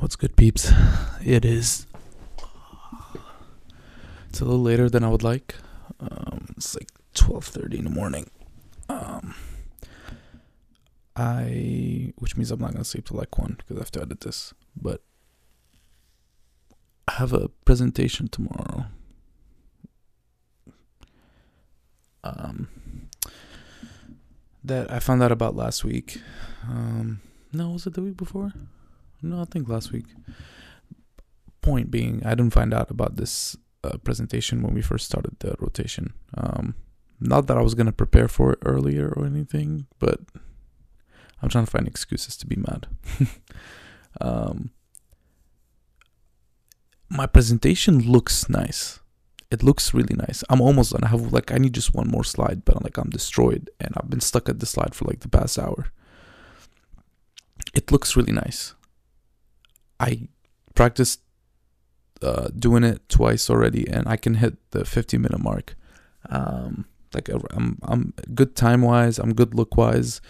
What's good, peeps? It is. It's a little later than I would like. Um, it's like twelve thirty in the morning. Um, I, which means I'm not gonna sleep till like one because I have to edit this. But I have a presentation tomorrow. Um, that I found out about last week. Um, no, was it the week before? No, I think last week. Point being, I didn't find out about this uh, presentation when we first started the rotation. Um, not that I was gonna prepare for it earlier or anything, but I'm trying to find excuses to be mad. um, my presentation looks nice. It looks really nice. I'm almost done. I have like I need just one more slide, but I'm like I'm destroyed, and I've been stuck at the slide for like the past hour. It looks really nice. I practiced uh, doing it twice already, and I can hit the 50 minute mark. Um, like I'm, I'm good time wise. I'm good look wise.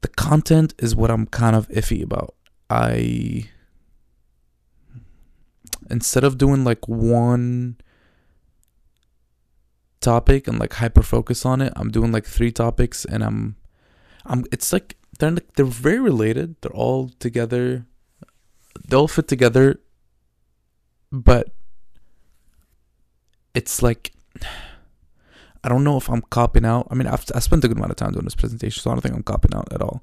The content is what I'm kind of iffy about. I instead of doing like one topic and like hyper focus on it, I'm doing like three topics, and I'm, I'm. It's like they're they're very related. They're all together they all fit together, but it's like I don't know if I'm copping out. I mean, I've I spent a good amount of time doing this presentation, so I don't think I'm copping out at all.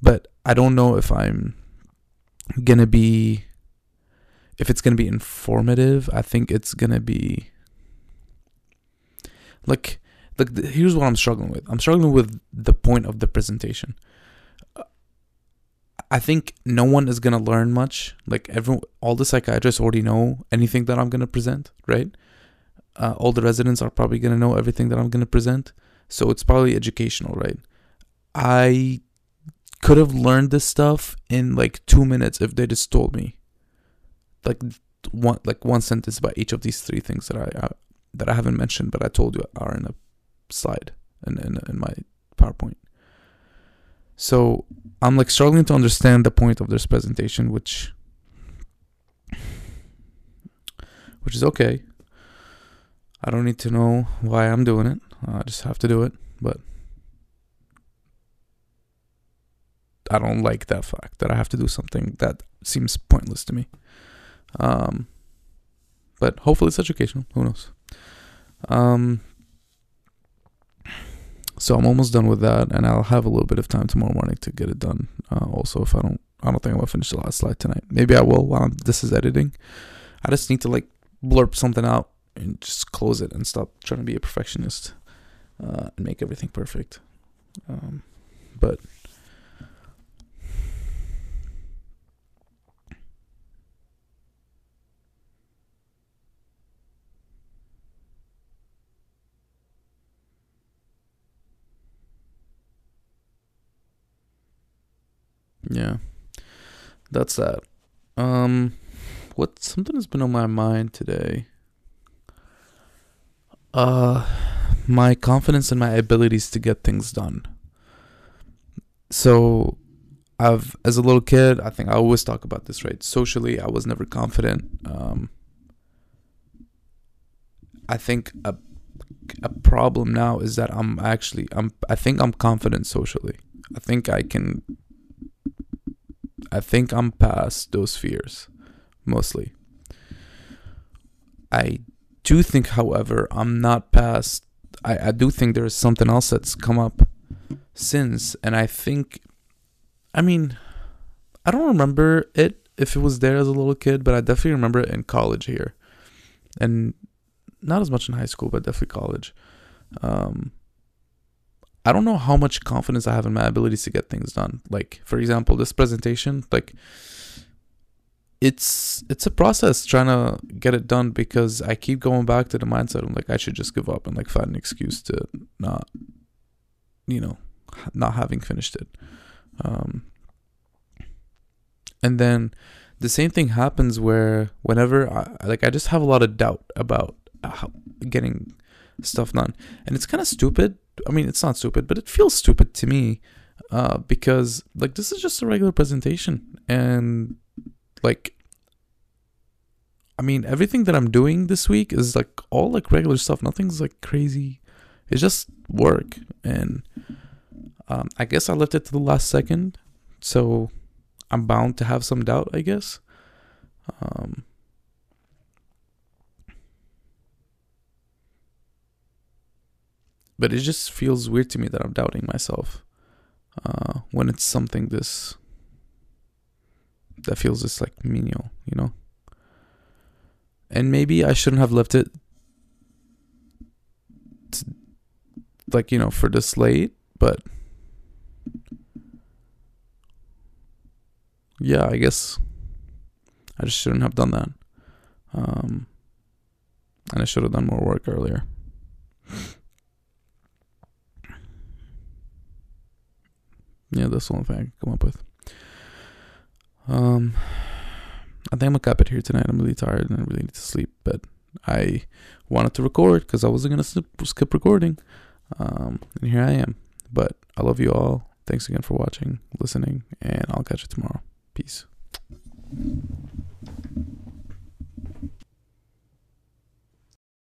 But I don't know if I'm gonna be if it's gonna be informative. I think it's gonna be like like the, here's what I'm struggling with. I'm struggling with the point of the presentation. I think no one is gonna learn much. Like everyone, all the psychiatrists already know anything that I'm gonna present, right? Uh, all the residents are probably gonna know everything that I'm gonna present, so it's probably educational, right? I could have learned this stuff in like two minutes if they just told me, like one like one sentence about each of these three things that I that I haven't mentioned, but I told you are in a slide in in, in my PowerPoint. So I'm like struggling to understand the point of this presentation, which which is okay. I don't need to know why I'm doing it. I just have to do it, but I don't like that fact that I have to do something that seems pointless to me. Um, but hopefully it's educational. Who knows? Um, so I'm almost done with that, and I'll have a little bit of time tomorrow morning to get it done. Uh, also, if I don't, I don't think I'm gonna finish the last slide tonight. Maybe I will while I'm, this is editing. I just need to like blurb something out and just close it and stop trying to be a perfectionist uh, and make everything perfect. Um, but yeah, that's that. Um, what something has been on my mind today. Uh, my confidence and my abilities to get things done. So, I've as a little kid, I think I always talk about this, right? Socially, I was never confident. Um, I think a a problem now is that I'm actually I'm I think I'm confident socially. I think I can I think I'm past those fears mostly. I do think, however, I'm not past. I, I do think there's something else that's come up since, and I think, I mean, I don't remember it if it was there as a little kid, but I definitely remember it in college here, and not as much in high school, but definitely college. Um, I don't know how much confidence I have in my abilities to get things done. Like, for example, this presentation, like it's it's a process trying to get it done because I keep going back to the mindset of like I should just give up and like find an excuse to not you know not having finished it. Um and then the same thing happens where whenever I like I just have a lot of doubt about how, getting stuff done. And it's kind of stupid. I mean, it's not stupid, but it feels stupid to me uh, because like this is just a regular presentation, and like I mean, everything that I'm doing this week is like all like regular stuff. Nothing's like crazy. It's just work, and um, I guess I left it to the last second, so I'm bound to have some doubt. I guess. Um, but it just feels weird to me that I'm doubting myself uh, when it's something this that feels just like menial, you know. And maybe I shouldn't have left it to, like you know for this late, but yeah, I guess I just shouldn't have done that. Um, and I should have done more work earlier. Yeah, that's the only thing I can come up with. Um, I think I'm gonna cap it here tonight. I'm really tired and I really need to sleep, but I wanted to record because I wasn't gonna skip, skip recording. Um, and here I am. But I love you all. Thanks again for watching, listening, and I'll catch you tomorrow. Peace.